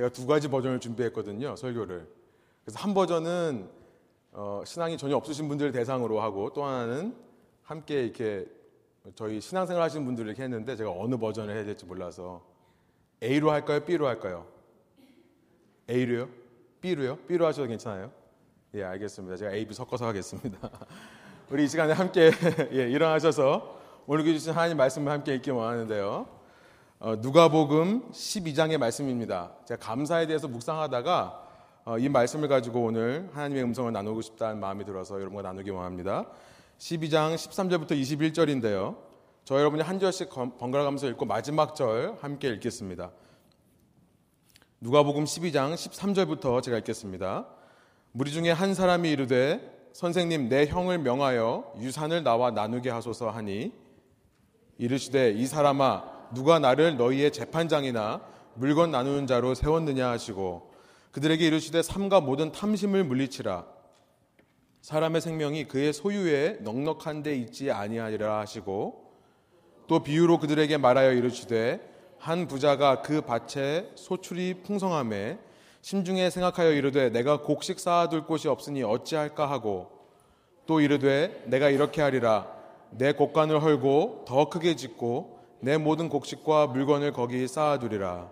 제가 두 가지 버전을 준비했거든요, 설교를. 그래서 한 버전은 어, 신앙이 전혀 없으신 분들 대상으로 하고 또 하나는 함께 이렇게 저희 신앙생활 하시는 분들 이렇게 했는데 제가 어느 버전을 해야 될지 몰라서 A로 할까요? B로 할까요? A로요? B로요? B로 하셔도 괜찮아요? 예, 알겠습니다. 제가 A, B 섞어서 하겠습니다. 우리 이 시간에 함께 예, 일어나셔서 오늘 주신 하나님 말씀을 함께 읽기 원하는데요. 어, 누가복음 12장의 말씀입니다. 제가 감사에 대해서 묵상하다가 어, 이 말씀을 가지고 오늘 하나님의 음성을 나누고 싶다는 마음이 들어서 여러분과 나누기 원합니다. 12장 13절부터 21절인데요. 저 여러분이 한 절씩 번갈아 가면서 읽고 마지막 절 함께 읽겠습니다. 누가복음 12장 13절부터 제가 읽겠습니다. 무리 중에 한 사람이 이르되 선생님 내 형을 명하여 유산을 나와 나누게 하소서 하니 이르시되 이 사람아 누가 나를 너희의 재판장이나 물건 나누는 자로 세웠느냐 하시고 그들에게 이르시되 삼가 모든 탐심을 물리치라. 사람의 생명이 그의 소유에 넉넉한 데 있지 아니하리라 하시고 또 비유로 그들에게 말하여 이르시되 한 부자가 그 밭에 소출이 풍성함에 심중에 생각하여 이르되 내가 곡식 쌓아둘 곳이 없으니 어찌할까 하고 또 이르되 내가 이렇게 하리라. 내 곡간을 헐고 더 크게 짓고 내 모든 곡식과 물건을 거기 쌓아두리라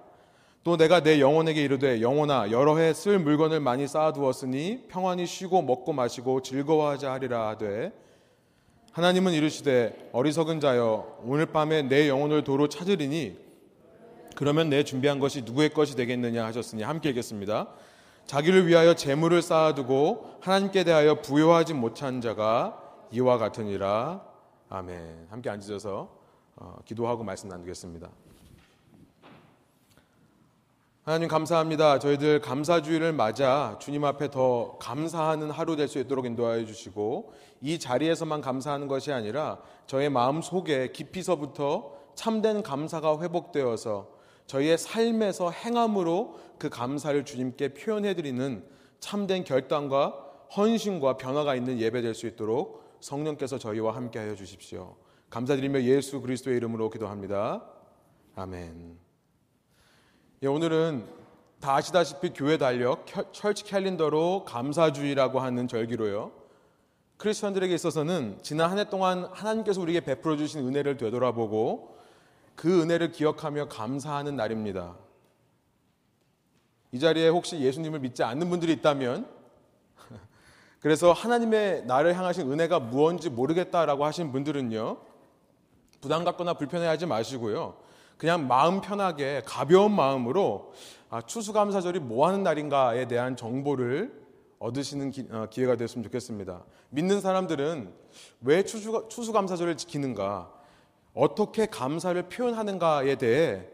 또 내가 내 영혼에게 이르되 영혼아 여러 해 쓸 물건을 많이 쌓아두었으니 평안히 쉬고 먹고 마시고 즐거워하자 하리라 하되 하나님은 이르시되 어리석은 자여 오늘 밤에 내 영혼을 도로 찾으리니 그러면 내 준비한 것이 누구의 것이 되겠느냐 하셨으니 함께 읽겠습니다. 자기를 위하여 재물을 쌓아두고 하나님께 대하여 부여하지 못한 자가 이와 같으니라. 아멘. 함께 앉으셔서 어, 기도하고 말씀 나누겠습니다. 하나님 감사합니다. 저희들 감사주의를 맞아 주님 앞에 더 감사하는 하루 될 수 있도록 인도하여 주시고 이 자리에서만 감사하는 것이 아니라 저의 마음 속에 깊이서부터 참된 감사가 회복되어서 저희의 삶에서 행함으로 그 감사를 주님께 표현해 드리는 참된 결단과 헌신과 변화가 있는 예배 될 수 있도록 성령께서 저희와 함께 하여 주십시오. 감사드리며 예수 그리스도의 이름으로 기도합니다. 아멘. 예, 오늘은 다 아시다시피 교회 달력 철치 캘린더로 감사주의라고 하는 절기로요. 크리스천들에게 있어서는 지난 한 해 동안 하나님께서 우리에게 베풀어 주신 은혜를 되돌아보고 그 은혜를 기억하며 감사하는 날입니다. 이 자리에 혹시 예수님을 믿지 않는 분들이 있다면 그래서 하나님의 나를 향하신 은혜가 무언지 모르겠다라고 하신 분들은요. 부담 갖거나 불편해하지 마시고요. 그냥 마음 편하게 가벼운 마음으로 아, 추수감사절이 뭐 하는 날인가에 대한 정보를 얻으시는 기, 어, 회가 되었으면 좋겠습니다. 믿는 사람들은 왜 추수, 추수감사절을 지키는가? 어떻게 감사를 표현하는가에 대해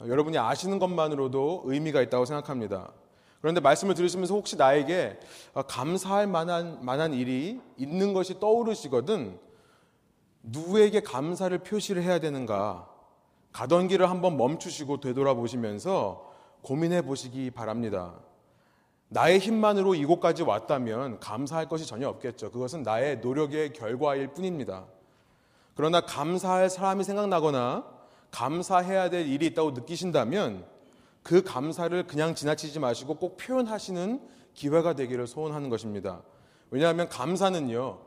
여러분이 아시는 것만으로도 의미가 있다고 생각합니다. 그런데 말씀을 들으시면서 혹시 나에게 감사할 만한, 만한 일이 있는 것이 떠오르시거든 누구에게 감사를 표시를 해야 되는가 가던 길을 한번 멈추시고 되돌아보시면서 고민해 보시기 바랍니다. 나의 힘만으로 이곳까지 왔다면 감사할 것이 전혀 없겠죠. 그것은 나의 노력의 결과일 뿐입니다. 그러나 감사할 사람이 생각나거나 감사해야 될 일이 있다고 느끼신다면 그 감사를 그냥 지나치지 마시고 꼭 표현하시는 기회가 되기를 소원하는 것입니다. 왜냐하면 감사는요,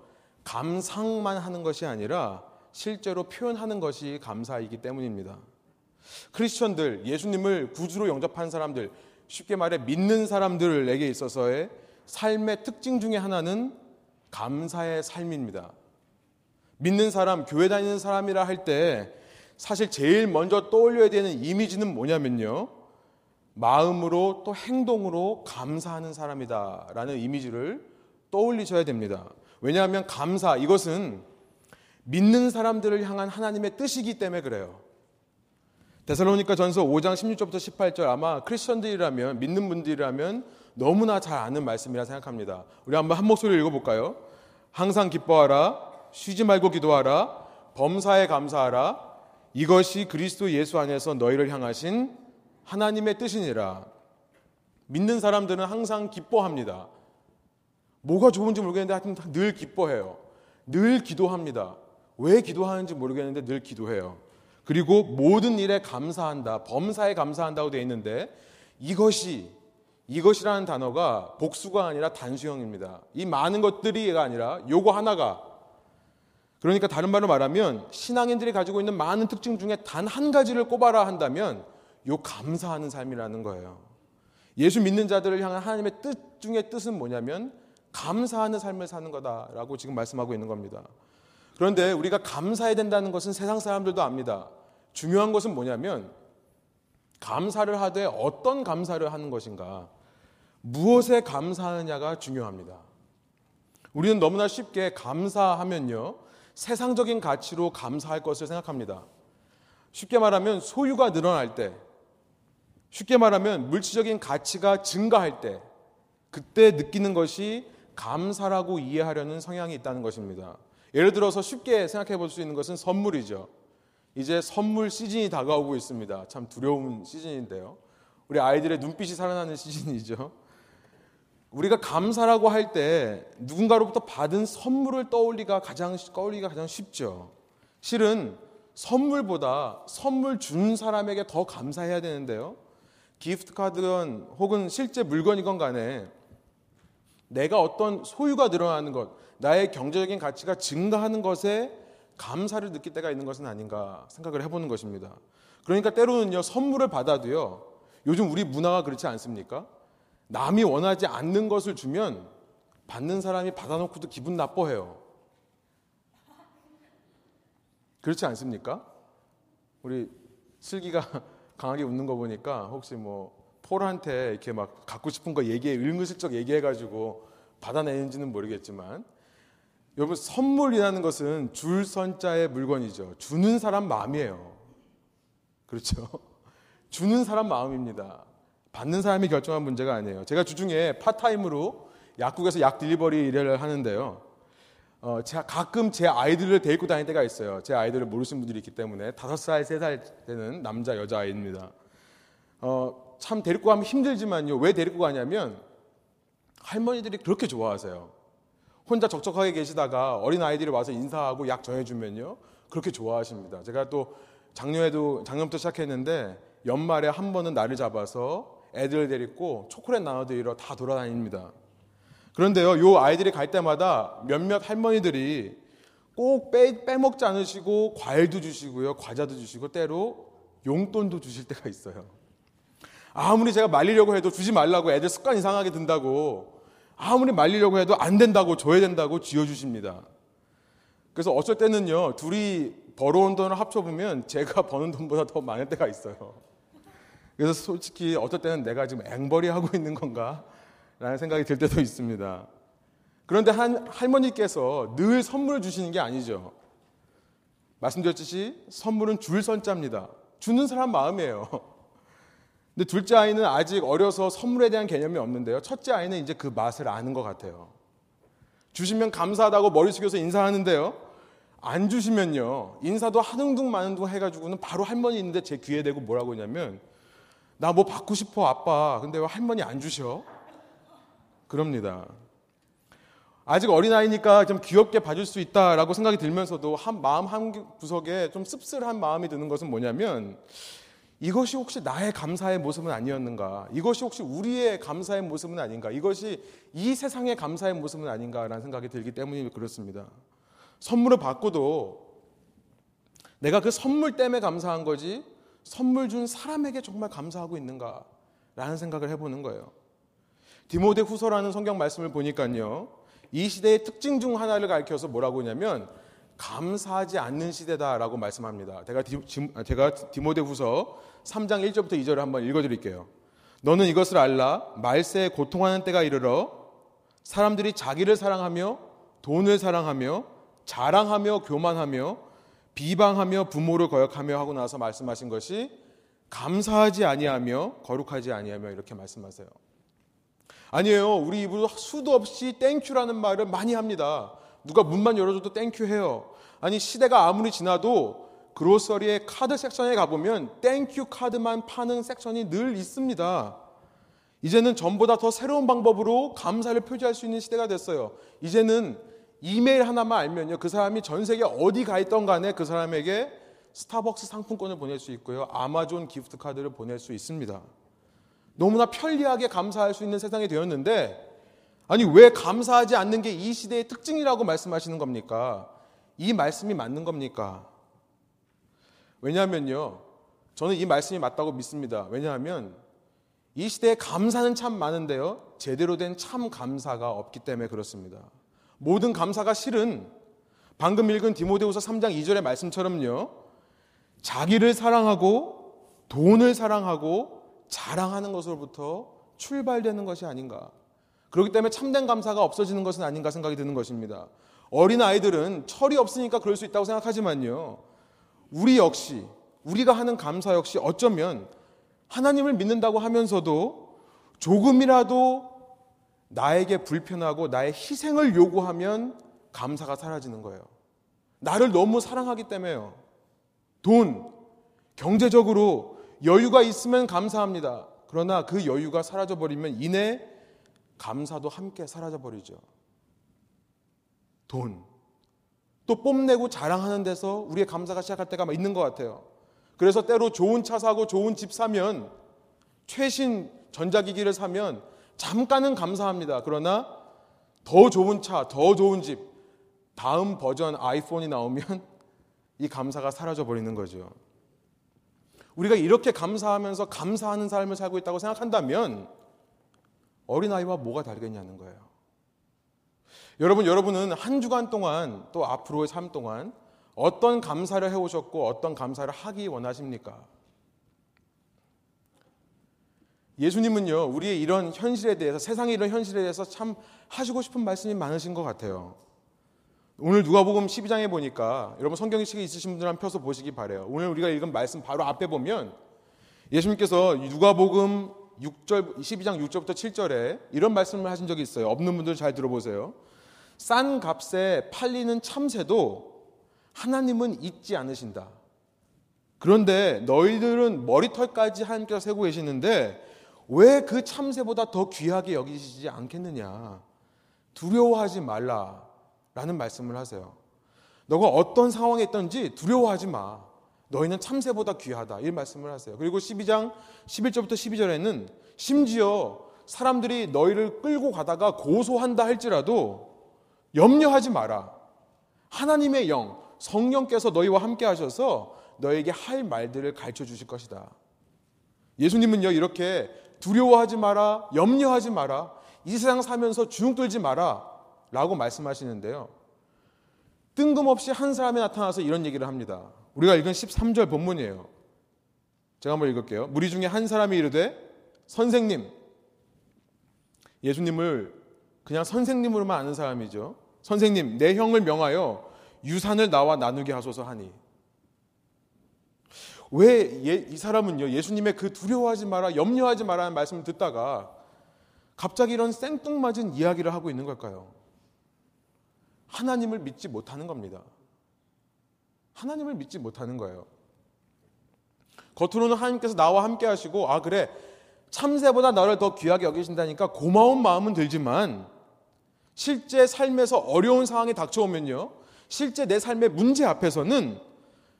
감상만 하는 것이 아니라 실제로 표현하는 것이 감사이기 때문입니다. 크리스천들, 예수님을 구주로 영접한 사람들, 쉽게 말해 믿는 사람들에게 있어서의 삶의 특징 중에 하나는 감사의 삶입니다. 믿는 사람, 교회 다니는 사람이라 할 때 사실 제일 먼저 떠올려야 되는 이미지는 뭐냐면요. 마음으로 또 행동으로 감사하는 사람이다 라는 이미지를 떠올리셔야 됩니다. 왜냐하면 감사, 이것은 믿는 사람들을 향한 하나님의 뜻이기 때문에 그래요. 데살로니카 전서 5장 16절부터 18절 아마 크리스천들이라면 믿는 분들이라면 너무나 잘 아는 말씀이라 생각합니다. 우리 한번 한 목소리 읽어볼까요? 항상 기뻐하라 쉬지 말고 기도하라. 범사에 감사하라. 이것이 그리스도 예수 안에서 너희를 향하신 하나님의 뜻이니라. 믿는 사람들은 항상 기뻐합니다. 뭐가 좋은지 모르겠는데 하여튼 늘 기뻐해요. 늘 기도합니다. 왜 기도하는지 모르겠는데 늘 기도해요. 그리고 모든 일에 감사한다. 범사에 감사한다고 되어 있는데 이것이 이것이라는 단어가 복수가 아니라 단수형입니다. 이 많은 것들이가 아니라 요거 하나가 그러니까 다른 말로 말하면 신앙인들이 가지고 있는 많은 특징 중에 단 한 가지를 꼽아라 한다면 요 감사하는 삶이라는 거예요. 예수 믿는 자들을 향한 하나님의 뜻 중에 뜻은 뭐냐면 감사하는 삶을 사는 거다라고 지금 말씀하고 있는 겁니다. 그런데 우리가 감사해야 된다는 것은 세상 사람들도 압니다. 중요한 것은 뭐냐면 감사를 하되 어떤 감사를 하는 것인가, 무엇에 감사하느냐가 중요합니다. 우리는 너무나 쉽게 감사하면요, 세상적인 가치로 감사할 것을 생각합니다. 쉽게 말하면 소유가 늘어날 때, 쉽게 말하면 물질적인 가치가 증가할 때, 그때 느끼는 것이 감사라고 이해하려는 성향이 있다는 것입니다. 예를 들어서 쉽게 생각해 볼 수 있는 것은 선물이죠. 이제 선물 시즌이 다가오고 있습니다. 참 두려운 시즌인데요. 우리 아이들의 눈빛이 살아나는 시즌이죠. 우리가 감사라고 할 때 누군가로부터 받은 선물을 떠올리가 가장 떠올리기가 가장 쉽죠. 실은 선물보다 선물 준 사람에게 더 감사해야 되는데요. 기프트 카드건 혹은 실제 물건이건 간에 내가 어떤 소유가 늘어나는 것, 나의 경제적인 가치가 증가하는 것에 감사를 느낄 때가 있는 것은 아닌가 생각을 해보는 것입니다. 그러니까 때로는요, 선물을 받아도요, 요즘 우리 문화가 그렇지 않습니까? 남이 원하지 않는 것을 주면 받는 사람이 받아놓고도 기분 나빠해요. 그렇지 않습니까? 우리 슬기가 강하게 웃는 거 보니까 혹시 뭐 폴한테 이렇게 막 갖고 싶은 거 얘기해, 을무슬쩍 얘기해가지고 받아내는지는 모르겠지만 여러분 선물이라는 것은 주는 자의 물건이죠. 주는 사람 마음이에요. 그렇죠? 주는 사람 마음입니다. 받는 사람이 결정한 문제가 아니에요. 제가 주중에 part-time으로 약국에서 약 delivery 일을 하는데요. 어, 제가 가끔 제 아이들을 데리고 다닐 때가 있어요. 제 아이들을 모르시는 분들이 있기 때문에 다섯 살, 세 살 되는 남자, 여자 아이입니다. 어, 참 데리고 가면 힘들지만요. 왜 데리고 가냐면 할머니들이 그렇게 좋아하세요. 혼자 적적하게 계시다가 어린 아이들이 와서 인사하고 약 전해주면요. 그렇게 좋아하십니다. 제가 또 작년에도, 작년부터 시작했는데 연말에 한 번은 날을 잡아서 애들 데리고 초콜릿 나눠드리러 다 돌아다닙니다. 그런데요, 요 아이들이 갈 때마다 몇몇 할머니들이 꼭 빼, 빼먹지 않으시고 과일도 주시고요, 과자도 주시고 때로 용돈도 주실 때가 있어요. 아무리 제가 말리려고 해도 주지 말라고 애들 습관 이상하게 든다고 아무리 말리려고 해도 안 된다고 줘야 된다고 쥐어주십니다. 그래서 어쩔 때는요, 둘이 벌어온 돈을 합쳐보면 제가 버는 돈보다 더 많을 때가 있어요. 그래서 솔직히 어떨 때는 내가 지금 앵벌이 하고 있는 건가? 라는 생각이 들 때도 있습니다. 그런데 한 할머니께서 늘 선물을 주시는 게 아니죠. 말씀드렸듯이 선물은 줄 선자입니다. 주는 사람 마음이에요. 근데 둘째 아이는 아직 어려서 선물에 대한 개념이 없는데요. 첫째 아이는 이제 그 맛을 아는 것 같아요. 주시면 감사하다고 머리 숙여서 인사하는데요. 안 주시면요. 인사도 하능둥 마능둥 해가지고는 바로 할머니 있는데 제 귀에 대고 뭐라고 하냐면 나 뭐 받고 싶어 아빠. 근데 왜 할머니 안 주셔? 그럽니다. 아직 어린아이니까 좀 귀엽게 봐줄 수 있다라고 생각이 들면서도 한 마음 한 구석에 좀 씁쓸한 마음이 드는 것은 뭐냐면 이것이 혹시 나의 감사의 모습은 아니었는가? 이것이 혹시 우리의 감사의 모습은 아닌가? 이것이 이 세상의 감사의 모습은 아닌가라는 생각이 들기 때문에 그렇습니다. 선물을 받고도 내가 그 선물 때문에 감사한 거지 선물 준 사람에게 정말 감사하고 있는가? 라는 생각을 해보는 거예요. 디모데 후서라는 성경 말씀을 보니까요. 이 시대의 특징 중 하나를 가르쳐서 뭐라고 하냐면 감사하지 않는 시대다라고 말씀합니다. 제가, 디, 제가 디모데후서 3장 1절부터 2절을 한번 읽어드릴게요. 너는 이것을 알라 말세에 고통하는 때가 이르러 사람들이 자기를 사랑하며 돈을 사랑하며 자랑하며 교만하며 비방하며 부모를 거역하며 하고 나서 말씀하신 것이 감사하지 아니하며 거룩하지 아니하며 이렇게 말씀하세요. 아니에요. 우리 입으로 수도 없이 thank you라는 말을 많이 합니다. 누가 문만 열어줘도 thank you 해요. 아니 시대가 아무리 지나도 grocery의 card section에 가보면 thank you card만 파는 section이 늘 있습니다. 이제는 전보다 더 새로운 방법으로 감사를 표시할 수 있는 시대가 됐어요. 이제는 이메일 하나만 알면요. 그 사람이 전 세계 어디 가 있던 간에 그 사람에게 스타벅스 상품권을 보낼 수 있고요. 아마존 gift card를 보낼 수 있습니다. 너무나 편리하게 감사할 수 있는 세상이 되었는데 아니 왜 감사하지 않는 게 이 시대의 특징이라고 말씀하시는 겁니까? 이 말씀이 맞는 겁니까? 왜냐하면요. 저는 이 말씀이 맞다고 믿습니다. 왜냐하면 이 시대에 감사는 참 많은데요. 제대로 된 참 감사가 없기 때문에 그렇습니다. 모든 감사가 실은 방금 읽은 디모데후서 3장 2절의 말씀처럼요. 자기를 사랑하고 돈을 사랑하고 자랑하는 것으로부터 출발되는 것이 아닌가. 그렇기 때문에 참된 감사가 없어지는 것은 아닌가 생각이 드는 것입니다. 어린 아이들은 철이 없으니까 그럴 수 있다고 생각하지만요. 우리 역시 우리가 하는 감사 역시 어쩌면 하나님을 믿는다고 하면서도 조금이라도 나에게 불편하고 나의 희생을 요구하면 감사가 사라지는 거예요. 나를 너무 사랑하기 때문에요. 돈, 경제적으로 여유가 있으면 감사합니다. 그러나 그 여유가 사라져 버리면 이내 감사도 함께 사라져 버리죠. 돈. 또 뽐내고 자랑하는 데서 우리의 감사가 시작할 때가 있는 것 같아요. 그래서 때로 좋은 차 사고 좋은 집 사면 최신 전자기기를 사면 잠깐은 감사합니다. 그러나 더 좋은 차, 더 좋은 집, 다음 버전 아이폰이 나오면 이 감사가 사라져 버리는 거죠. 우리가 이렇게 감사하면서 감사하는 삶을 살고 있다고 생각한다면 어린아이와 뭐가 다르겠냐는 거예요. 여러분, 여러분은 한 주간 동안 또 앞으로의 삶 동안 어떤 감사를 해오셨고 어떤 감사를 하기 원하십니까? 예수님은요, 우리의 이런 현실에 대해서, 세상의 이런 현실에 대해서 참 하시고 싶은 말씀이 많으신 것 같아요. 오늘 누가복음 12장에 보니까 여러분 성경의 책이 있으신 분들 한 펴서 보시기 바래요. 오늘 우리가 읽은 말씀 바로 앞에 보면 예수님께서 누가복음 6절 12장 6절부터 7절에 이런 말씀을 하신 적이 있어요. 없는 분들 잘 들어보세요. 싼 값에 팔리는 참새도 하나님은 잊지 않으신다. 그런데 너희들은 머리털까지 하나님께서 세고 계시는데 왜 그 참새보다 더 귀하게 여기시지 않겠느냐? 두려워하지 말라. 라는 말씀을 하세요. 너가 어떤 상황에 있든지 두려워하지 마. 너희는 참새보다 귀하다. 이 말씀을 하세요. 그리고 12장 11절부터 12절에는 심지어 사람들이 너희를 끌고 가다가 고소한다 할지라도 염려하지 마라. 하나님의 영, 성령께서 너희와 함께 하셔서 너에게 할 말들을 가르쳐 주실 것이다. 예수님은요, 이렇게 두려워하지 마라, 염려하지 마라, 이 세상 사면서 주눅 들지 마라, 라고 말씀하시는데요. 뜬금없이 한 사람이 나타나서 이런 얘기를 합니다. 우리가 읽은 13절 본문이에요. 제가 한번 읽을게요. 무리 중에 한 사람이 이르되 선생님 예수님을 그냥 선생님으로만 아는 사람이죠. 선생님 내 형을 명하여 유산을 나와 나누게 하소서 하니 왜이 예, 사람은요 예수님의 그 두려워하지 마라 염려하지 마라는 말씀을 듣다가 갑자기 이런 생뚱맞은 이야기를 하고 있는 걸까요? 하나님을 믿지 못하는 겁니다. 하나님을 믿지 못하는 거예요. 겉으로는 하나님께서 나와 함께 하시고, 아, 그래. 참새보다 나를 더 귀하게 여기신다니까 고마운 마음은 들지만, 실제 삶에서 어려운 상황이 닥쳐오면요. 실제 내 삶의 문제 앞에서는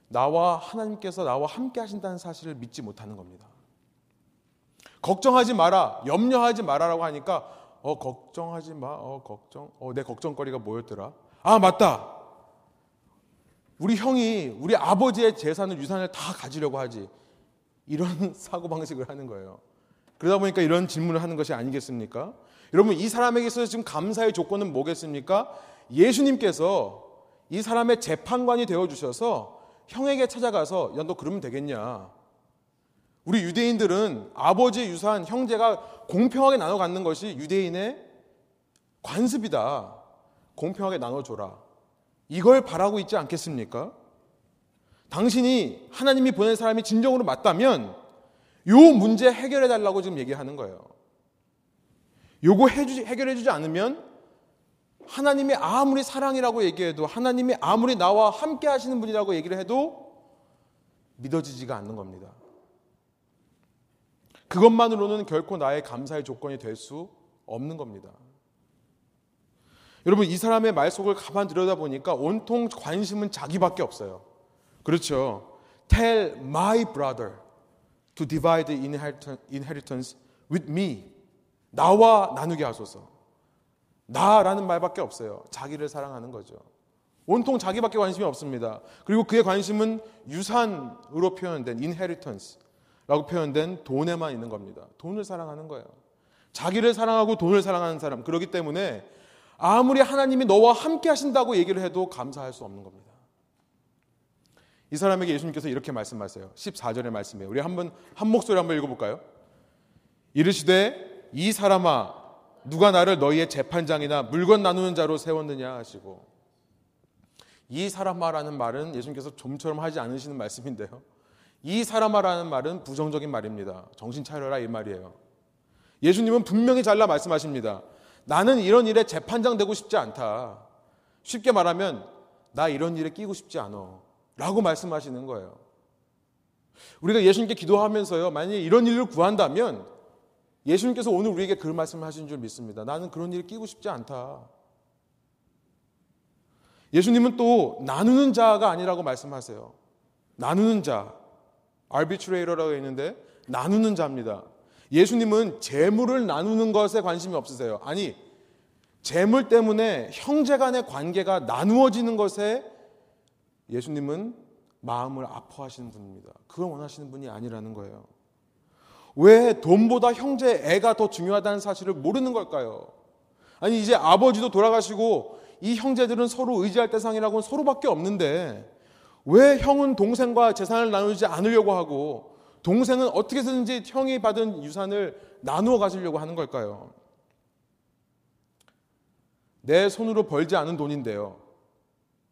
나와 하나님께서 나와 함께 하신다는 사실을 믿지 못하는 겁니다. 걱정하지 마라, 염려하지 마라라고 하니까 어 걱정하지 마. 어 걱정. 어 내 걱정거리가 뭐였더라? 아 맞다. 우리 형이 우리 아버지의 재산을 유산을 다 가지려고 하지. 이런 사고 방식을 하는 거예요. 그러다 보니까 이런 질문을 하는 것이 아니겠습니까? 여러분 이 사람에게 서 지금 감사의 조건은 뭐겠습니까? 예수님께서 이 사람의 재판관이 되어 주셔서 형에게 찾아가서 야 너 그러면 되겠냐? 우리 유대인들은 아버지의 유산, 형제가 공평하게 나눠 갖는 것이 유대인의 관습이다. 공평하게 나눠줘라. 이걸 바라고 있지 않겠습니까? 당신이 하나님이 보낸 사람이 진정으로 맞다면 요 문제 해결해 달라고 지금 얘기하는 거예요. 요거 해결해 주지 않으면 하나님이 아무리 사랑이라고 얘기해도 하나님이 아무리 나와 함께 하시는 분이라고 얘기를 해도 믿어지지가 않는 겁니다. 그것만으로는 결코 나의 감사의 조건이 될 수 없는 겁니다. 여러분 이 사람의 말 속을 가만 들여다 보니까 온통 관심은 자기밖에 없어요. 그렇죠. Tell my brother to divide the inheritance with me. 나와 나누게 하소서. 나라는 말밖에 없어요. 자기를 사랑하는 거죠. 온통 자기밖에 관심이 없습니다. 그리고 그의 관심은 유산으로 표현된 inheritance라고 표현된 돈에만 있는 겁니다. 돈을 사랑하는 거예요. 자기를 사랑하고 돈을 사랑하는 사람. 그렇기 때문에 아무리 하나님이 너와 함께 하신다고 얘기를 해도 감사할 수 없는 겁니다. 이 사람에게 예수님께서 이렇게 말씀하세요. 14절의 말씀이에요. 우리 한번 한 목소리 한번 읽어 볼까요? 이르시되 이 사람아 누가 나를 너희의 재판장이나 물건 나누는 자로 세웠느냐 하시고 이 사람아라는 말은 예수님께서 좀처럼 하지 않으시는 말씀인데요. 이 사람아라는 말은 부정적인 말입니다. 정신 차려라 이 말이에요. 예수님은 분명히 잘라 말씀하십니다. 나는 이런 일에 재판장 되고 싶지 않다. 쉽게 말하면 나 이런 일에 끼고 싶지 않아. 라고 말씀하시는 거예요. 우리가 예수님께 기도하면서요. 만약에 이런 일을 구한다면 예수님께서 오늘 우리에게 그 말씀을 하신 줄 믿습니다. 나는 그런 일에 끼고 싶지 않다. 예수님은 또 나누는 자가 아니라고 말씀하세요. 나누는 자, arbitrator라고 있는데 나누는 자입니다. 예수님은 재물을 나누는 것에 관심이 없으세요. 아니, 재물 때문에 형제 간의 관계가 나누어지는 것에 예수님은 마음을 아파하시는 분입니다. 그걸 원하시는 분이 아니라는 거예요. 왜 돈보다 형제 애가 더 중요하다는 사실을 모르는 걸까요? 아니, 이제 아버지도 돌아가시고 이 형제들은 서로 의지할 대상이라고는 서로밖에 없는데 왜 형은 동생과 재산을 나누지 않으려고 하고 동생은 어떻게 해서든지 형이 받은 유산을 나누어 가지려고 하는 걸까요? 내 손으로 벌지 않은 돈인데요.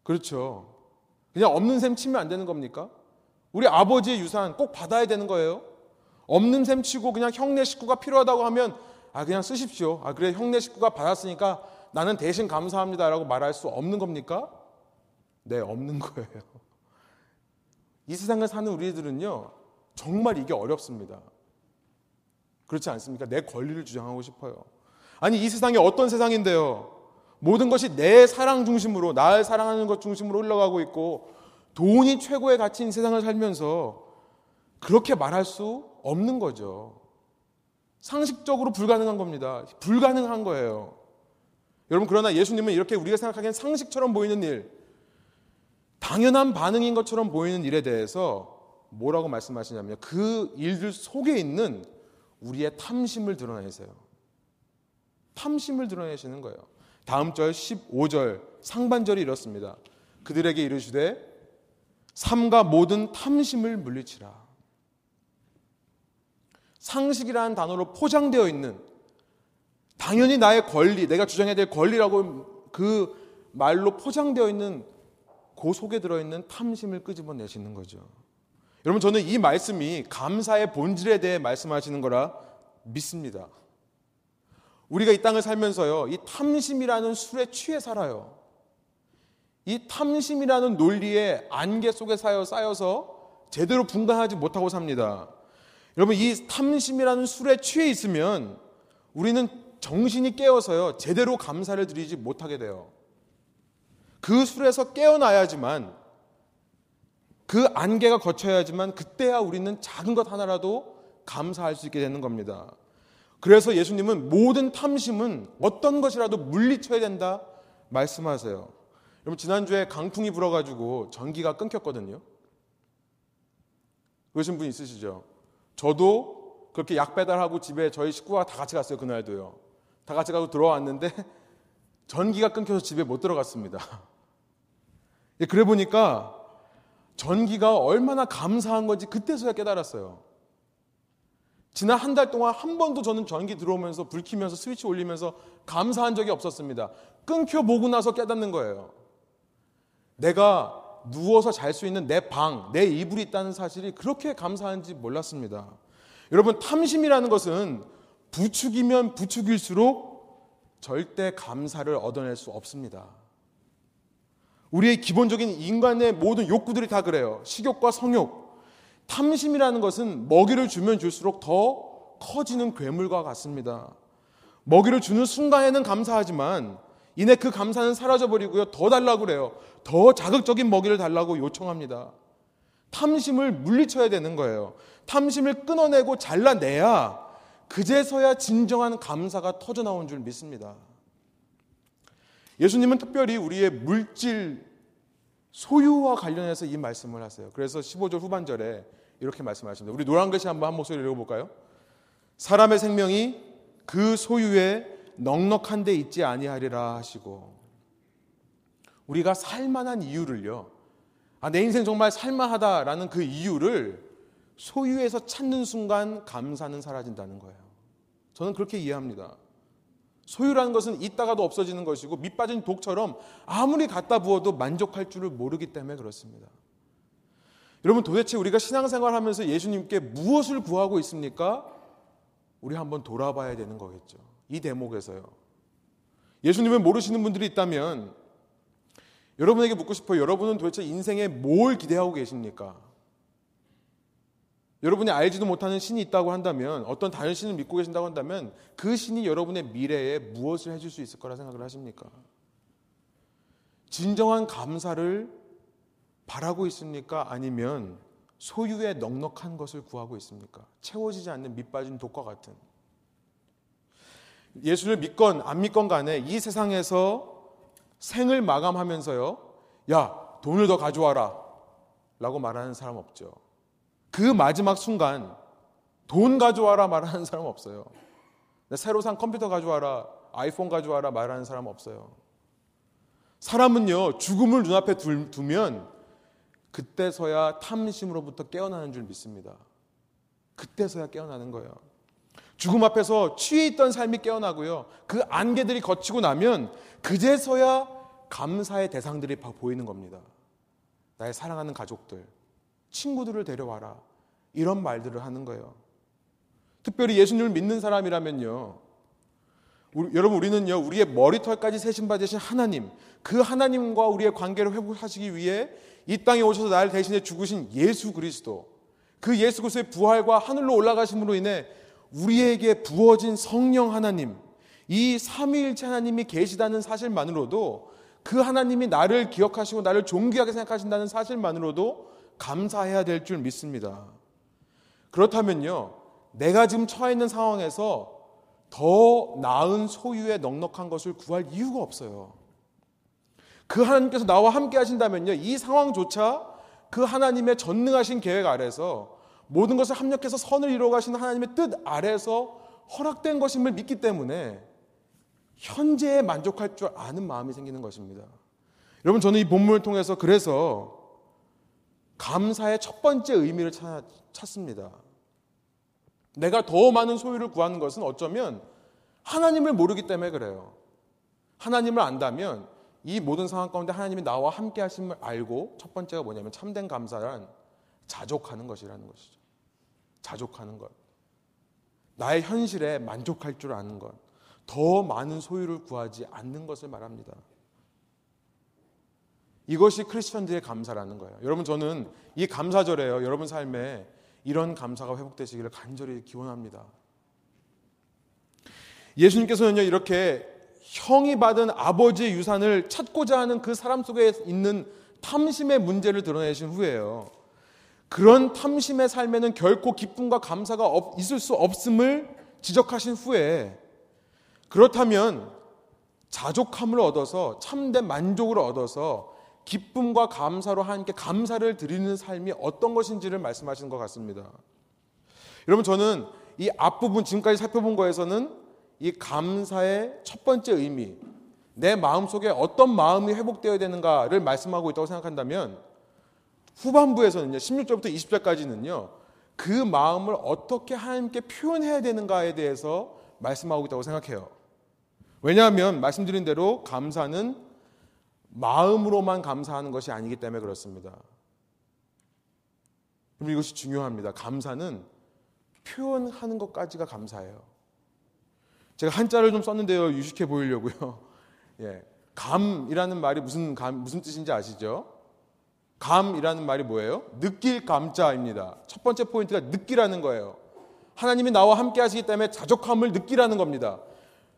그렇죠. 그냥 없는 셈 치면 안 되는 겁니까? 우리 아버지의 유산 꼭 받아야 되는 거예요? 없는 셈 치고 그냥 형네 식구가 필요하다고 하면 아 그냥 쓰십시오. 아 그래 형네 식구가 받았으니까 나는 대신 감사합니다라고 말할 수 없는 겁니까? 네, 없는 거예요. 이 세상을 사는 우리들은요. 정말 이게 어렵습니다. 그렇지 않습니까? 내 권리를 주장하고 싶어요. 아니, 이 세상이 어떤 세상인데요? 모든 것이 내 사랑 중심으로, 나를 사랑하는 것 중심으로 흘러가고 있고, 돈이 최고의 가치인 세상을 살면서 그렇게 말할 수 없는 거죠. 상식적으로 불가능한 겁니다. 불가능한 거예요. 여러분, 그러나 예수님은 이렇게 우리가 생각하기엔 상식처럼 보이는 일, 당연한 반응인 것처럼 보이는 일에 대해서 뭐라고 말씀하시냐면 그 일들 속에 있는 우리의 탐심을 드러내세요. 탐심을 드러내시는 거예요. 다음 절 15절 상반절이 이렇습니다. 그들에게 이르시되 삶과 모든 탐심을 물리치라. 상식이라는 단어로 포장되어 있는 당연히 나의 권리, 내가 주장해야 될 권리라고 그 말로 포장되어 있는 그 속에 들어 있는 탐심을 끄집어내시는 거죠. 여러분 저는 이 말씀이 감사의 본질에 대해 말씀하시는 거라 믿습니다. 우리가 이 땅을 살면서요, 이 탐심이라는 술에 취해 살아요. 이 탐심이라는 논리의 안개 속에 쌓여 쌓여서 제대로 분간하지 못하고 삽니다. 여러분 이 탐심이라는 술에 취해 있으면 우리는 정신이 깨어서요 제대로 감사를 드리지 못하게 돼요. 그 술에서 깨어나야지만 그 안개가 거쳐야지만 그때야 우리는 작은 것 하나라도 감사할 수 있게 되는 겁니다. 그래서 예수님은 모든 탐심은 어떤 것이라도 물리쳐야 된다 말씀하세요. 여러분 지난주에 강풍이 불어가지고 전기가 끊겼거든요. 그러신 분 있으시죠? 저도 그렇게 약 배달하고 집에 저희 식구가 다 같이 갔어요 그날도요. 다 같이 가고 들어왔는데 전기가 끊겨서 집에 못 들어갔습니다. 예, 그래 보니까 전기가 얼마나 감사한 건지 그때서야 깨달았어요. 지난 한 달 동안 한 번도 저는 전기 들어오면서 불 켜면서 스위치 올리면서 감사한 적이 없었습니다. 끊겨 보고 나서 깨닫는 거예요. 내가 누워서 잘 수 있는 내 방, 내 이불이 있다는 사실이 그렇게 감사한지 몰랐습니다. 여러분, 탐심이라는 것은 부축이면 부축일수록 절대 감사를 얻어낼 수 없습니다. 우리의 기본적인 인간의 모든 욕구들이 다 그래요. 식욕과 성욕. 탐심이라는 것은 먹이를 주면 줄수록 더 커지는 괴물과 같습니다. 먹이를 주는 순간에는 감사하지만 이내 그 감사는 사라져버리고요. 더 달라고 그래요. 더 자극적인 먹이를 달라고 요청합니다. 탐심을 물리쳐야 되는 거예요. 탐심을 끊어내고 잘라내야 그제서야 진정한 감사가 터져 나온 줄 믿습니다. 예수님은 특별히 우리의 물질 소유와 관련해서 이 말씀을 하세요. 그래서 15절 후반절에 이렇게 말씀하십니다. 우리 노란 글씨 한번 한 목소리로 읽어볼까요? 사람의 생명이 그 소유에 넉넉한 데 있지 아니하리라 하시고 우리가 살만한 이유를요. 아, 내 인생 정말 살만하다라는 그 이유를 소유에서 찾는 순간 감사는 사라진다는 거예요. 저는 그렇게 이해합니다. 소유라는 것은 있다가도 없어지는 것이고 밑 빠진 독처럼 아무리 갖다 부어도 만족할 줄을 모르기 때문에 그렇습니다. 여러분 도대체 우리가 신앙생활 하면서 예수님께 무엇을 구하고 있습니까? 우리 한번 돌아봐야 되는 거겠죠. 이 대목에서요. 예수님을 모르시는 분들이 있다면 여러분에게 묻고 싶어요. 여러분은 도대체 인생에 뭘 기대하고 계십니까? 여러분이 알지도 못하는 신이 있다고 한다면 어떤 다른 신을 믿고 계신다고 한다면 그 신이 여러분의 미래에 무엇을 해줄 수 있을 거라 생각을 하십니까? 진정한 감사를 바라고 있습니까? 아니면 소유의 넉넉한 것을 구하고 있습니까? 채워지지 않는 밑빠진 독과 같은 예수를 믿건 안 믿건 간에 이 세상에서 생을 마감하면서요, 야, 돈을 더 가져와라. 라고 말하는 사람 없죠. 그 마지막 순간, 돈 가져와라 말하는 사람 없어요. 새로 산 컴퓨터 가져와라, 아이폰 가져와라 말하는 사람 없어요. 사람은요, 죽음을 눈앞에 두면 그때서야 탐심으로부터 깨어나는 줄 믿습니다. 그때서야 깨어나는 거예요. 죽음 앞에서 취해 있던 삶이 깨어나고요. 그 안개들이 거치고 나면 그제서야 감사의 대상들이 보이는 겁니다. 나의 사랑하는 가족들, 친구들을 데려와라. 이런 말들을 하는 거예요. 특별히 예수님을 믿는 사람이라면요. 우리, 여러분 우리는요 우리의 머리털까지 세신 받으신 하나님 그 하나님과 우리의 관계를 회복하시기 위해 이 땅에 오셔서 나를 대신해 죽으신 예수 그리스도 그 예수 그리스도의 부활과 하늘로 올라가심으로 인해 우리에게 부어진 성령 하나님, 이 삼위일체 하나님이 계시다는 사실만으로도 그 하나님이 나를 기억하시고 나를 존귀하게 생각하신다는 사실만으로도 감사해야 될 줄 믿습니다. 그렇다면요, 내가 지금 처해 있는 상황에서 더 나은 소유의 넉넉한 것을 구할 이유가 없어요. 그 하나님께서 나와 함께 하신다면요, 이 상황조차 그 하나님의 전능하신 계획 아래서 모든 것을 합력해서 선을 이루어 가시는 하나님의 뜻 아래서 허락된 것임을 믿기 때문에 현재에 만족할 줄 아는 마음이 생기는 것입니다. 여러분 저는 이 본문을 통해서 그래서 감사의 첫 번째 의미를 찾, 찾습니다. 내가 더 많은 소유를 구하는 것은 어쩌면 하나님을 모르기 때문에 그래요. 하나님을 안다면 이 모든 상황 가운데 하나님이 나와 함께 하심을 알고 첫 번째가 뭐냐면 참된 감사란 자족하는 것이라는 것이죠. 자족하는 것. 나의 현실에 만족할 줄 아는 것. 더 많은 소유를 구하지 않는 것을 말합니다. 이것이 크리스천들의 감사라는 거예요. 여러분 저는 이 감사절에요. 여러분 삶에 이런 감사가 회복되시기를 간절히 기원합니다. 예수님께서는요 이렇게 형이 받은 아버지의 유산을 찾고자 하는 그 사람 속에 있는 탐심의 문제를 드러내신 후에요. 그런 탐심의 삶에는 결코 기쁨과 감사가 있을 수 없음을 지적하신 후에 그렇다면 자족함을 얻어서 참된 만족을 얻어서 기쁨과 감사로 하나님께 감사를 드리는 삶이 어떤 것인지를 말씀하시는 것 같습니다. 여러분 저는 이 앞부분 지금까지 살펴본 거에서는 이 감사의 첫 번째 의미, 내 마음속에 어떤 마음이 회복되어야 되는가를 말씀하고 있다고 생각한다면 후반부에서는요, 16절부터 20절까지는요, 그 마음을 어떻게 하나님께 표현해야 되는가에 대해서 말씀하고 있다고 생각해요. 왜냐하면 말씀드린 대로 감사는 마음으로만 감사하는 것이 아니기 때문에 그렇습니다. 그럼 이것이 중요합니다. 감사는 표현하는 것까지가 감사예요. 제가 한자를 좀 썼는데요. 유식해 보이려고요. 예. 감이라는 말이 무슨 감, 무슨 뜻인지 아시죠? 감이라는 말이 뭐예요? 느낄 감자입니다. 첫 번째 포인트가 느끼라는 거예요. 하나님이 나와 함께 하시기 때문에 자족함을 느끼라는 겁니다.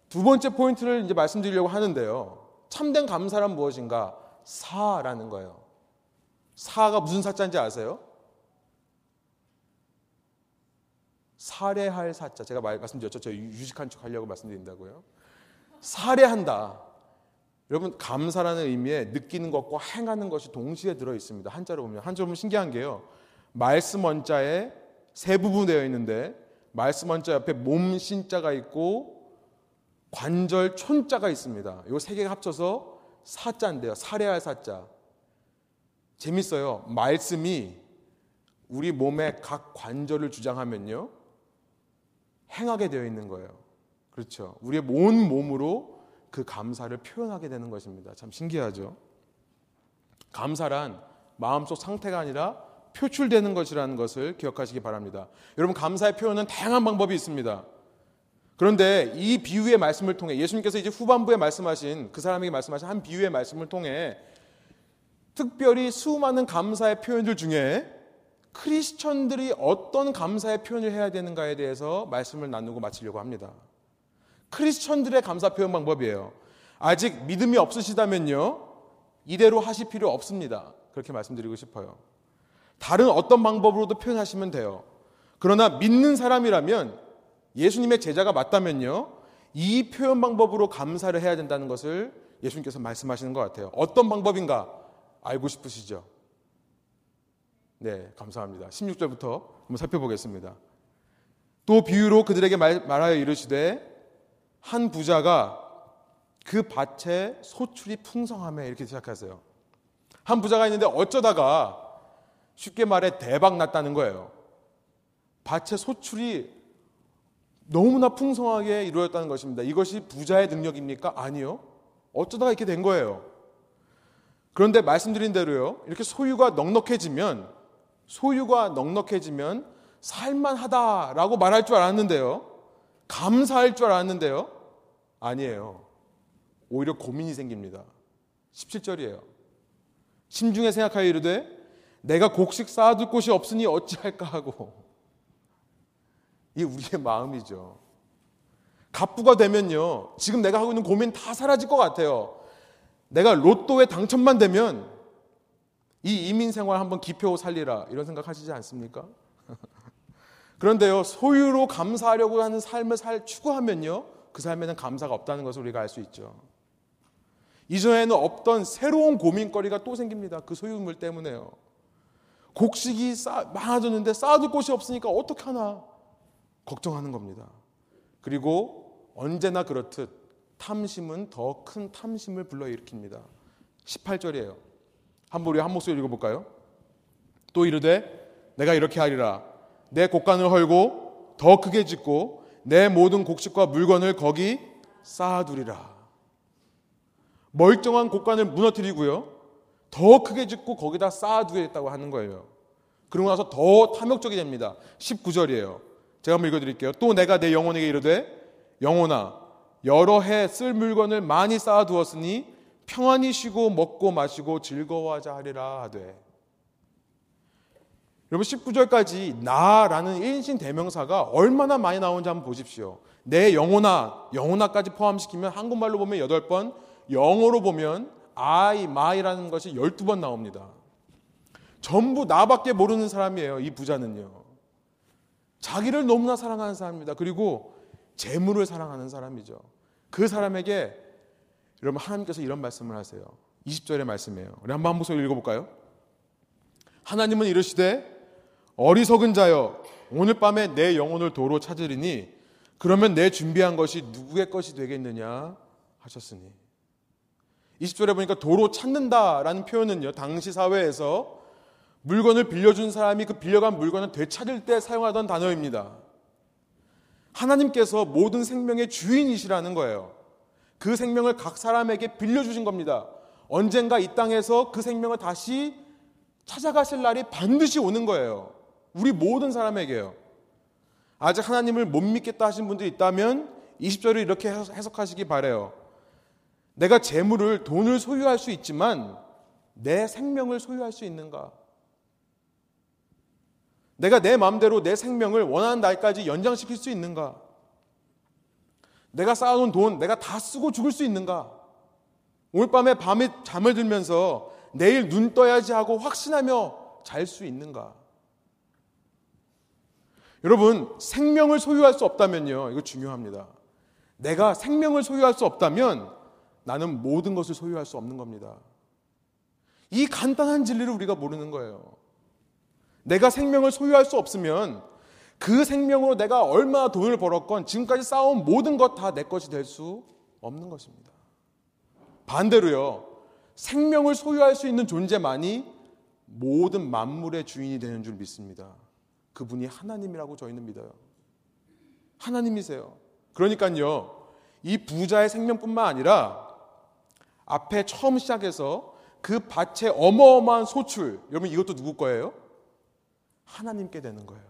두 번째 포인트를 이제 말씀드리려고 하는데요. 참된 감사란 무엇인가? 사라는 거예요. 사가 무슨 사자인지 아세요? 살해할 사자. 제가 말씀드렸죠. 저 유식한 척 하려고 말씀드린다고요. 살해한다. 여러분 감사라는 의미에 느끼는 것과 행하는 것이 동시에 들어 있습니다. 한자로 보면 한자로 보면 신기한 게요. 말씀 원자에 세 부분 되어 있는데 말씀 원자 옆에 몸 신자가 있고 관절 촌자가 있습니다. 이세 개가 합쳐서 사자인데요. 살해할 사자. 재밌어요. 말씀이 우리 몸의 각 관절을 주장하면요. 행하게 되어 있는 거예요. 그렇죠. 우리의 온 몸으로 그 감사를 표현하게 되는 것입니다. 참 신기하죠. 감사란 마음속 상태가 아니라 표출되는 것이라는 것을 기억하시기 바랍니다. 여러분 감사의 표현은 다양한 방법이 있습니다. 그런데 이 비유의 말씀을 통해 예수님께서 이제 후반부에 말씀하신 그 사람에게 말씀하신 한 비유의 말씀을 통해 특별히 수많은 감사의 표현들 중에 크리스천들이 어떤 감사의 표현을 해야 되는가에 대해서 말씀을 나누고 마치려고 합니다. 크리스천들의 감사 표현 방법이에요. 아직 믿음이 없으시다면요. 이대로 하실 필요 없습니다. 그렇게 말씀드리고 싶어요. 다른 어떤 방법으로도 표현하시면 돼요. 그러나 믿는 사람이라면 예수님의 제자가 맞다면요. 이 표현 방법으로 감사를 해야 된다는 것을 예수님께서 말씀하시는 것 같아요. 어떤 방법인가 알고 싶으시죠? 네, 감사합니다. 16절부터 한번 살펴보겠습니다. 또 비유로 그들에게 말, 말하여 이르시되 한 부자가 그 밭에 소출이 풍성함에 이렇게 시작하세요. 한 부자가 있는데 어쩌다가 쉽게 말해 대박 났다는 거예요. 밭에 소출이 너무나 풍성하게 이루어졌다는 것입니다. 이것이 부자의 능력입니까? 아니요. 어쩌다가 이렇게 된 거예요. 그런데 말씀드린 대로요. 이렇게 소유가 넉넉해지면 소유가 넉넉해지면 살만하다라고 말할 줄 알았는데요. 감사할 줄 알았는데요. 아니에요. 오히려 고민이 생깁니다. 17절이에요. 심중에 생각하여 이르되 내가 곡식 쌓아둘 곳이 없으니 어찌할까 하고 이게 우리의 마음이죠. 갑부가 되면요. 지금 내가 하고 있는 고민 다 사라질 것 같아요. 내가 로또에 당첨만 되면 이 이민 생활 한번 기표 살리라 이런 생각 하시지 않습니까? 그런데요. 소유로 감사하려고 하는 삶을 살 추구하면요. 그 삶에는 감사가 없다는 것을 우리가 알 수 있죠. 이전에는 없던 새로운 고민거리가 또 생깁니다. 그 소유물 때문에요. 곡식이 쌓, 많아졌는데 쌓아둘 곳이 없으니까 어떻게 하나 걱정하는 겁니다. 그리고 언제나 그렇듯 탐심은 더 큰 탐심을 불러일으킵니다. 18절이에요. 한번 우리 한 목소리 읽어볼까요? 또 이르되 내가 이렇게 하리라. 내 곡간을 헐고 더 크게 짓고 내 모든 곡식과 물건을 거기 쌓아두리라. 멀쩡한 곡간을 무너뜨리고요. 더 크게 짓고 거기다 쌓아두겠다고 하는 거예요. 그러고 나서 더 탐욕적이 됩니다. 19절이에요. 제가 한번 읽어드릴게요. 또 내가 내 영혼에게 이르되 영혼아 여러 해 쓸 물건을 많이 쌓아두었으니 평안히 쉬고 먹고 마시고 즐거워하자 하리라 하되 여러분 19절까지 나라는 인신 대명사가 얼마나 많이 나오는지 한번 보십시오. 내 영혼아, 영혼아까지 포함시키면 한국말로 보면 8번, 영어로 보면 I, my라는 것이 12번 나옵니다. 전부 나밖에 모르는 사람이에요. 이 부자는요. 자기를 너무나 사랑하는 사람입니다. 그리고 재물을 사랑하는 사람이죠. 그 사람에게 여러분 하나님께서 이런 말씀을 하세요. 20절의 말씀이에요. 우리 한번 한 목소리 읽어볼까요? 하나님은 이르시되 어리석은 자여 오늘 밤에 내 영혼을 도로 찾으리니 그러면 내 준비한 것이 누구의 것이 되겠느냐 하셨으니 20절에 보니까 도로 찾는다라는 표현은요 당시 사회에서 물건을 빌려준 사람이 그 빌려간 물건을 되찾을 때 사용하던 단어입니다. 하나님께서 모든 생명의 주인이시라는 거예요. 그 생명을 각 사람에게 빌려주신 겁니다. 언젠가 이 땅에서 그 생명을 다시 찾아가실 날이 반드시 오는 거예요. 우리 모든 사람에게요. 아직 하나님을 못 믿겠다 하신 분들이 있다면 20절을 이렇게 해석하시기 바래요. 내가 재물을 돈을 소유할 수 있지만 내 생명을 소유할 수 있는가? 내가 내 마음대로 내 생명을 원하는 날까지 연장시킬 수 있는가? 내가 쌓아놓은 돈 내가 다 쓰고 죽을 수 있는가? 오늘 밤에 밤에 잠을 들면서 내일 눈 떠야지 하고 확신하며 잘 수 있는가? 여러분, 생명을 소유할 수 없다면요. 이거 중요합니다. 내가 생명을 소유할 수 없다면 나는 모든 것을 소유할 수 없는 겁니다. 이 간단한 진리를 우리가 모르는 거예요. 내가 생명을 소유할 수 없으면 그 생명으로 내가 얼마나 돈을 벌었건 지금까지 쌓아온 모든 것 다 내 것이 될 수 없는 것입니다. 반대로요. 생명을 소유할 수 있는 존재만이 모든 만물의 주인이 되는 줄 믿습니다. 그분이 하나님이라고 저희는 믿어요. 하나님이세요. 그러니까요. 이 부자의 생명뿐만 아니라 앞에 처음 시작해서 그 밭의 어마어마한 소출, 여러분 이것도 누구 거예요? 하나님께 되는 거예요.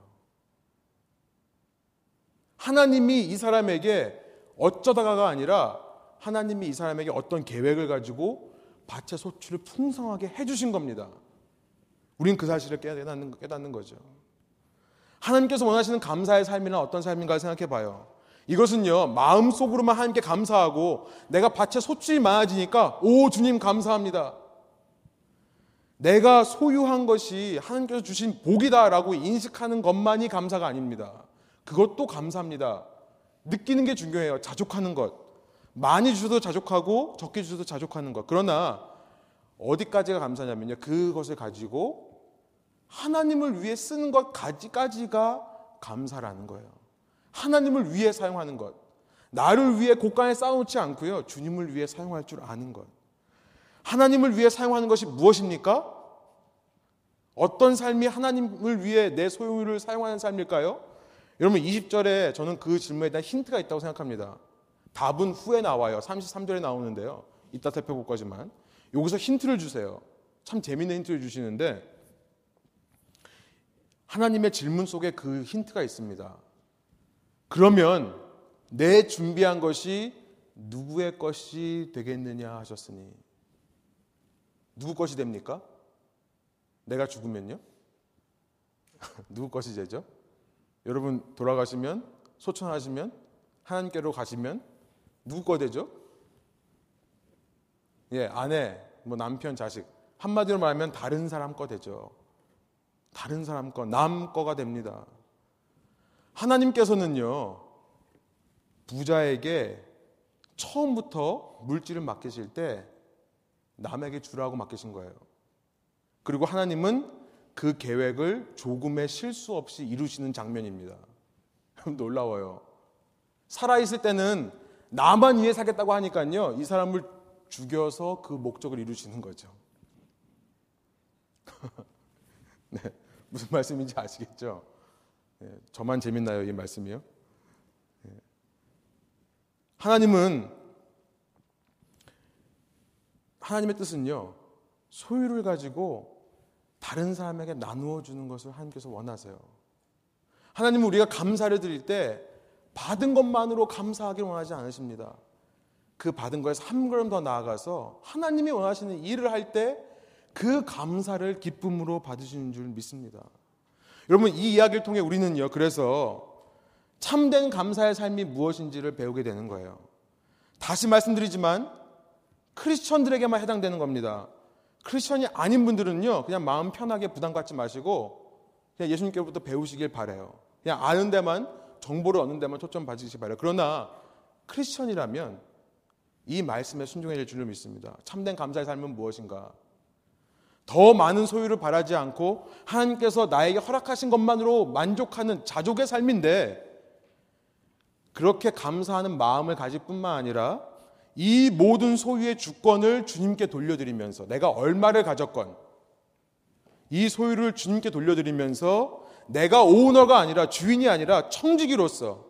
하나님이 이 사람에게 어쩌다가가 아니라 하나님이 이 사람에게 어떤 계획을 가지고 밭의 소출을 풍성하게 해주신 겁니다. 우린 그 사실을 깨닫는, 깨닫는 거죠. 하나님께서 원하시는 감사의 삶이란 어떤 삶인가 생각해 봐요. 이것은요, 마음속으로만 하나님께 감사하고 내가 밭에 소출이 많아지니까, 오, 주님 감사합니다. 내가 소유한 것이 하나님께서 주신 복이다라고 인식하는 것만이 감사가 아닙니다. 그것도 감사합니다. 느끼는 게 중요해요. 자족하는 것. 많이 주셔도 자족하고 적게 주셔도 자족하는 것. 그러나 어디까지가 감사냐면요. 그것을 가지고 하나님을 위해 쓰는 것까지가 감사라는 거예요. 하나님을 위해 사용하는 것. 나를 위해 곳간에 쌓아놓지 않고요. 주님을 위해 사용할 줄 아는 것. 하나님을 위해 사용하는 것이 무엇입니까? 어떤 삶이 하나님을 위해 내 소유를 사용하는 삶일까요? 여러분 20절에 저는 그 질문에 대한 힌트가 있다고 생각합니다. 답은 후에 나와요. 33절에 나오는데요. 이따 살펴볼 거지만 여기서 힌트를 주세요. 참 재밌는 힌트를 주시는데 하나님의 질문 속에 그 힌트가 있습니다. 그러면 내 준비한 것이 누구의 것이 되겠느냐 하셨으니 누구 것이 됩니까? 내가 죽으면요? 누구 것이 되죠? 여러분 돌아가시면 소천하시면 하나님께로 가시면 누구 거 되죠? 예, 아내, 뭐 남편, 자식. 한마디로 말하면 다른 사람 거 되죠. 다른 사람 거, 남 거가 됩니다. 하나님께서는요, 부자에게 처음부터 물질을 맡기실 때 남에게 주라고 맡기신 거예요. 그리고 하나님은 그 계획을 조금의 실수 없이 이루시는 장면입니다. 놀라워요. 살아있을 때는 나만 위해 살겠다고 하니까요. 이 사람을 죽여서 그 목적을 이루시는 거죠. 네, 무슨 말씀인지 아시겠죠? 네, 저만 재밌나요, 이 말씀이요? 네. 하나님은 하나님의 뜻은요. 소유를 가지고 다른 사람에게 나누어 주는 것을 하나님께서 원하세요. 하나님은 우리가 감사를 드릴 때 받은 것만으로 감사하기를 원하지 않으십니다. 그 받은 거에서 한 걸음 더 나아가서 하나님이 원하시는 일을 할 때 그 감사를 기쁨으로 받으시는 줄 믿습니다. 여러분 이 이야기를 통해 우리는요. 그래서 참된 감사의 삶이 무엇인지를 배우게 되는 거예요. 다시 말씀드리지만 크리스천들에게만 해당되는 겁니다. 크리스천이 아닌 분들은요. 그냥 마음 편하게 부담 갖지 마시고 그냥 예수님께로부터 배우시길 바래요. 그냥 아는 데만 정보를 얻는 데만 초점 봐주시기 바래요. 그러나 크리스천이라면 이 말씀에 순종해야 줄을 믿습니다. 참된 감사의 삶은 무엇인가? 더 많은 소유를 바라지 않고 하나님께서 나에게 허락하신 것만으로 만족하는 자족의 삶인데 그렇게 감사하는 마음을 가질 뿐만 아니라 이 모든 소유의 주권을 주님께 돌려드리면서 내가 얼마를 가졌건 이 소유를 주님께 돌려드리면서 내가 오너가 아니라 주인이 아니라 청지기로서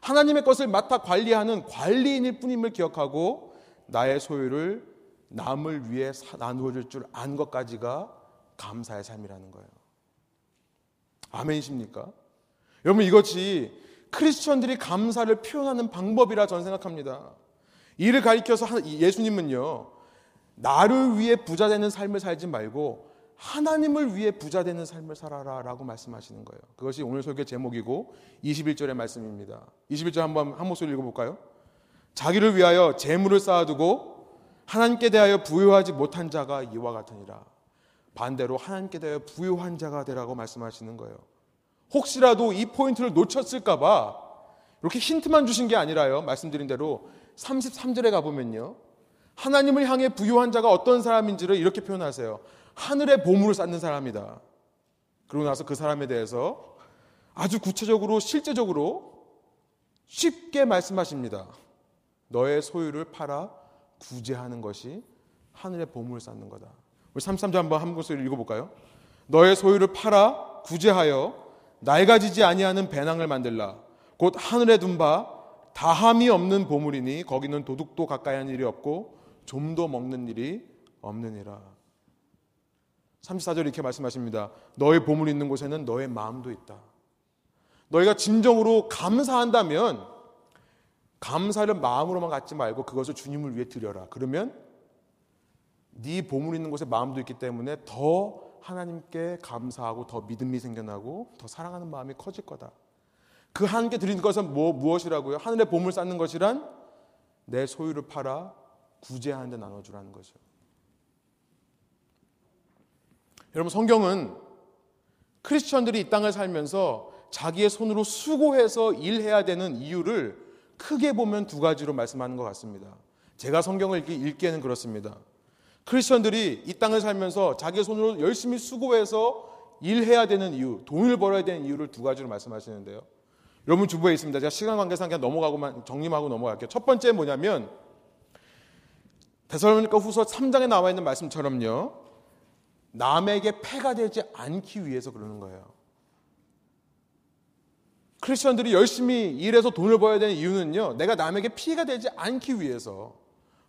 하나님의 것을 맡아 관리하는 관리인일 뿐임을 기억하고 나의 소유를 남을 위해 나누어 줄 줄 안 것까지가 감사의 삶이라는 거예요. 아멘이십니까? 여러분 이것이 크리스천들이 감사를 표현하는 방법이라 저는 생각합니다. 이를 가리켜서 예수님은요, 나를 위해 부자 되는 삶을 살지 말고 하나님을 위해 부자 되는 삶을 살아라 라고 말씀하시는 거예요. 그것이 오늘 설교 제목이고 21절의 말씀입니다. 21절 한번 한 목소리 읽어볼까요? 자기를 위하여 재물을 쌓아두고 하나님께 대하여 부유하지 못한 자가 이와 같으니라. 반대로 하나님께 대하여 부유한 자가 되라고 말씀하시는 거예요. 혹시라도 이 포인트를 놓쳤을까봐 이렇게 힌트만 주신 게 아니라요. 말씀드린 대로 33절에 가보면요. 하나님을 향해 부유한 자가 어떤 사람인지를 이렇게 표현하세요. 하늘의 보물을 쌓는 사람이다. 그러고 나서 그 사람에 대해서 아주 구체적으로 실제적으로 쉽게 말씀하십니다. 너의 소유를 팔아 구제하는 것이 하늘의 보물을 쌓는 거다. 우리 33절 한번 한 구절 읽어볼까요? 너의 소유를 팔아 구제하여 낡아지지 아니하는 배낭을 만들라. 곧 하늘에 둔 바 다함이 없는 보물이니 거기는 도둑도 가까이 한 일이 없고 좀도 먹는 일이 없느니라. 34절 이렇게 말씀하십니다. 너의 보물 있는 곳에는 너의 마음도 있다. 너희가 진정으로 감사한다면 감사를 마음으로만 갖지 말고 그것을 주님을 위해 드려라. 그러면 네 보물 있는 곳에 마음도 있기 때문에 더 하나님께 감사하고 더 믿음이 생겨나고 더 사랑하는 마음이 커질 거다. 그 하나님께 드리는 것은 뭐, 무엇이라고요? 하늘의 보물 쌓는 것이란 내 소유를 팔아 구제하는 데 나눠주라는 거죠. 여러분 성경은 크리스천들이 이 땅을 살면서 자기의 손으로 수고해서 일해야 되는 이유를 크게 보면 두 가지로 말씀하는 것 같습니다. 제가 성경을 읽기에는 그렇습니다. 크리스천들이 이 땅을 살면서 자기의 손으로 열심히 수고해서 일해야 되는 이유, 돈을 벌어야 되는 이유를 두 가지로 말씀하시는데요. 여러분 주부에 있습니다. 제가 시간 관계상 그냥 넘어가고만 정리하고 넘어갈게요. 첫 번째 뭐냐면 데살로니가 후서 3장에 나와 있는 말씀처럼요. 남에게 폐가 되지 않기 위해서 그러는 거예요. 크리스천들이 열심히 일해서 돈을 벌어야 되는 이유는요. 내가 남에게 피해가 되지 않기 위해서.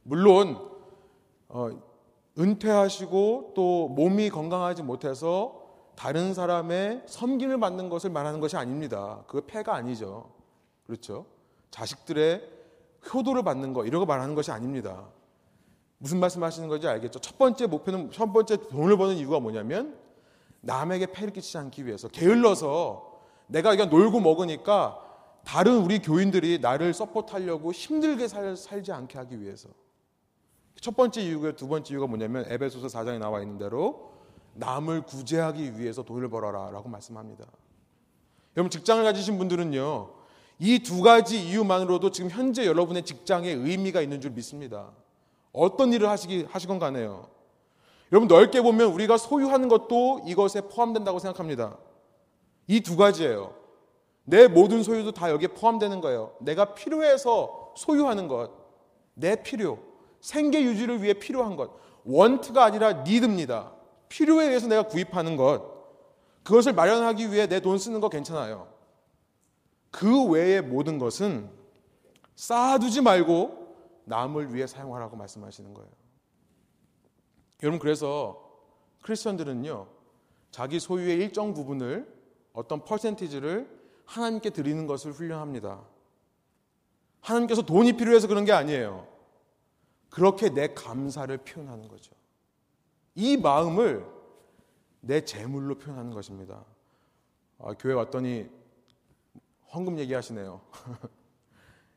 물론 어, 은퇴하시고 또 몸이 건강하지 못해서 다른 사람의 섬김을 받는 것을 말하는 것이 아닙니다. 그 폐가 아니죠. 그렇죠? 자식들의 효도를 받는 것 이런 거 말하는 것이 아닙니다. 무슨 말씀 하시는 건지 알겠죠? 첫 번째 목표는 첫 번째 돈을 버는 이유가 뭐냐면 남에게 폐를 끼치지 않기 위해서 게을러서 내가 그냥 놀고 먹으니까 다른 우리 교인들이 나를 서포트하려고 힘들게 살, 살지 않게 하기 위해서 첫 번째 이유가 두 번째 이유가 뭐냐면 에베소서 4장에 나와 있는 대로 남을 구제하기 위해서 돈을 벌어라 라고 말씀합니다. 여러분 직장을 가지신 분들은요. 이 두 가지 이유만으로도 지금 현재 여러분의 직장에 의미가 있는 줄 믿습니다. 어떤 일을 하시기 하시건 간에요. 여러분 넓게 보면 우리가 소유하는 것도 이것에 포함된다고 생각합니다. 이 두 가지예요. 내 모든 소유도 다 여기에 포함되는 거예요. 내가 필요해서 소유하는 것, 내 필요, 생계 유지를 위해 필요한 것, 원트가 아니라 니드입니다. 필요에 의해서 내가 구입하는 것, 그것을 마련하기 위해 내 돈 쓰는 거 괜찮아요. 그 외의 모든 것은 쌓아두지 말고 남을 위해 사용하라고 말씀하시는 거예요. 여러분, 그래서 크리스천들은요, 자기 소유의 일정 부분을 어떤 퍼센티지를 하나님께 드리는 것을 훈련합니다. 하나님께서 돈이 필요해서 그런 게 아니에요. 그렇게 내 감사를 표현하는 거죠. 이 마음을 내 재물로 표현하는 것입니다. 아, 교회 왔더니 헌금 얘기하시네요.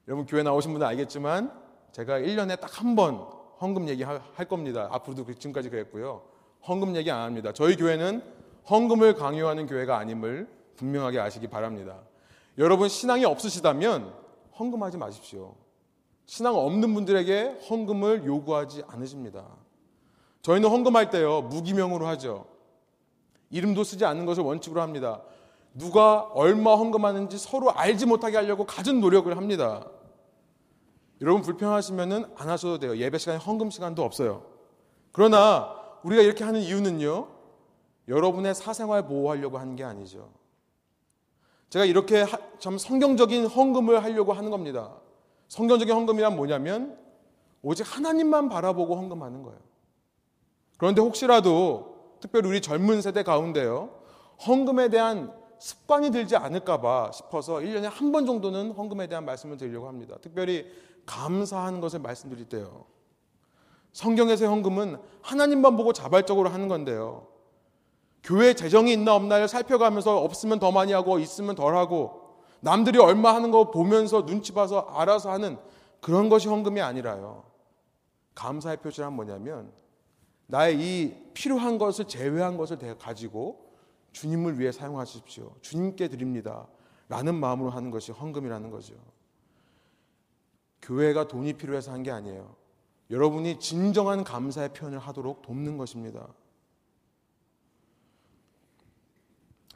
여러분 교회 나오신 분은 알겠지만 제가 1년에 딱 한 번 헌금 얘기할 겁니다. 앞으로도 그 지금까지 그랬고요. 헌금 얘기 안 합니다. 저희 교회는 헌금을 강요하는 교회가 아님을 분명하게 아시기 바랍니다. 여러분 신앙이 없으시다면 헌금하지 마십시오. 신앙 없는 분들에게 헌금을 요구하지 않으십니다. 저희는 헌금할 때요, 무기명으로 하죠. 이름도 쓰지 않는 것을 원칙으로 합니다. 누가 얼마 헌금하는지 서로 알지 못하게 하려고 가진 노력을 합니다. 여러분 불편하시면안 하셔도 돼요. 예배 시간에 헌금 시간도 없어요. 그러나 우리가 이렇게 하는 이유는요, 여러분의 사생활 보호하려고 하는 게 아니죠. 제가 이렇게 참 성경적인 헌금을 하려고 하는 겁니다. 성경적인 헌금이란 뭐냐면 오직 하나님만 바라보고 헌금하는 거예요. 그런데 혹시라도 특별히 우리 젊은 세대 가운데요. 헌금에 대한 습관이 들지 않을까봐 싶어서 1년에 한 번 정도는 헌금에 대한 말씀을 드리려고 합니다. 특별히 감사하는 것을 말씀드릴 때요. 성경에서의 헌금은 하나님만 보고 자발적으로 하는 건데요. 교회 재정이 있나 없나를 살펴가면서 없으면 더 많이 하고 있으면 덜 하고 남들이 얼마 하는 거 보면서 눈치 봐서 알아서 하는 그런 것이 헌금이 아니라요. 감사의 표시란 뭐냐면 나의 이 필요한 것을 제외한 것을 가지고 주님을 위해 사용하십시오. 주님께 드립니다. 라는 마음으로 하는 것이 헌금이라는 거죠. 교회가 돈이 필요해서 한 게 아니에요. 여러분이 진정한 감사의 표현을 하도록 돕는 것입니다.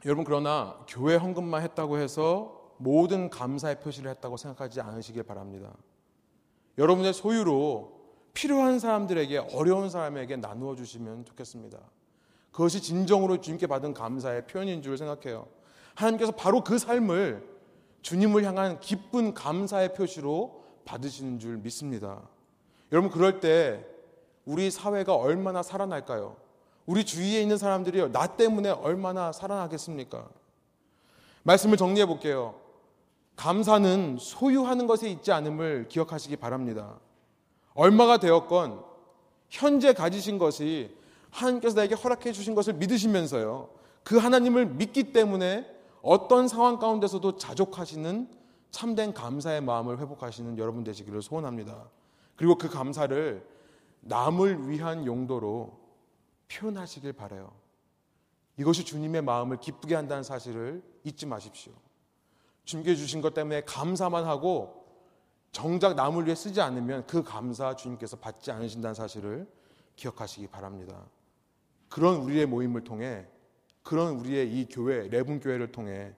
여러분 그러나 교회 헌금만 했다고 해서 모든 감사의 표시를 했다고 생각하지 않으시길 바랍니다. 여러분의 소유로 필요한 사람들에게 어려운 사람에게 나누어 주시면 좋겠습니다. 그것이 진정으로 주님께 받은 감사의 표현인 줄 생각해요. 하나님께서 바로 그 삶을 주님을 향한 기쁜 감사의 표시로 받으시는 줄 믿습니다. 여러분 그럴 때 우리 사회가 얼마나 살아날까요? 우리 주위에 있는 사람들이 나 때문에 얼마나 살아나겠습니까? 말씀을 정리해 볼게요. 감사는 소유하는 것에 있지 않음을 기억하시기 바랍니다. 얼마가 되었건 현재 가지신 것이 하나님께서 나에게 허락해 주신 것을 믿으시면서요. 그 하나님을 믿기 때문에 어떤 상황 가운데서도 자족하시는 참된 감사의 마음을 회복하시는 여러분 되시기를 소원합니다. 그리고 그 감사를 남을 위한 용도로 표현하시길 바래요. 이것이 주님의 마음을 기쁘게 한다는 사실을 잊지 마십시오. 주님께 주신 것 때문에 감사만 하고 정작 남을 위해 쓰지 않으면 그 감사 주님께서 받지 않으신다는 사실을 기억하시기 바랍니다. 그런 우리의 모임을 통해 그런 우리의 이 교회 레분 교회를 통해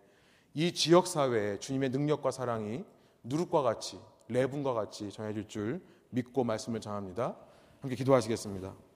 이 지역 사회에 주님의 능력과 사랑이 누룩과 같이 레분과 같이 전해질 줄 믿고 말씀을 전합니다. 함께 기도하시겠습니다.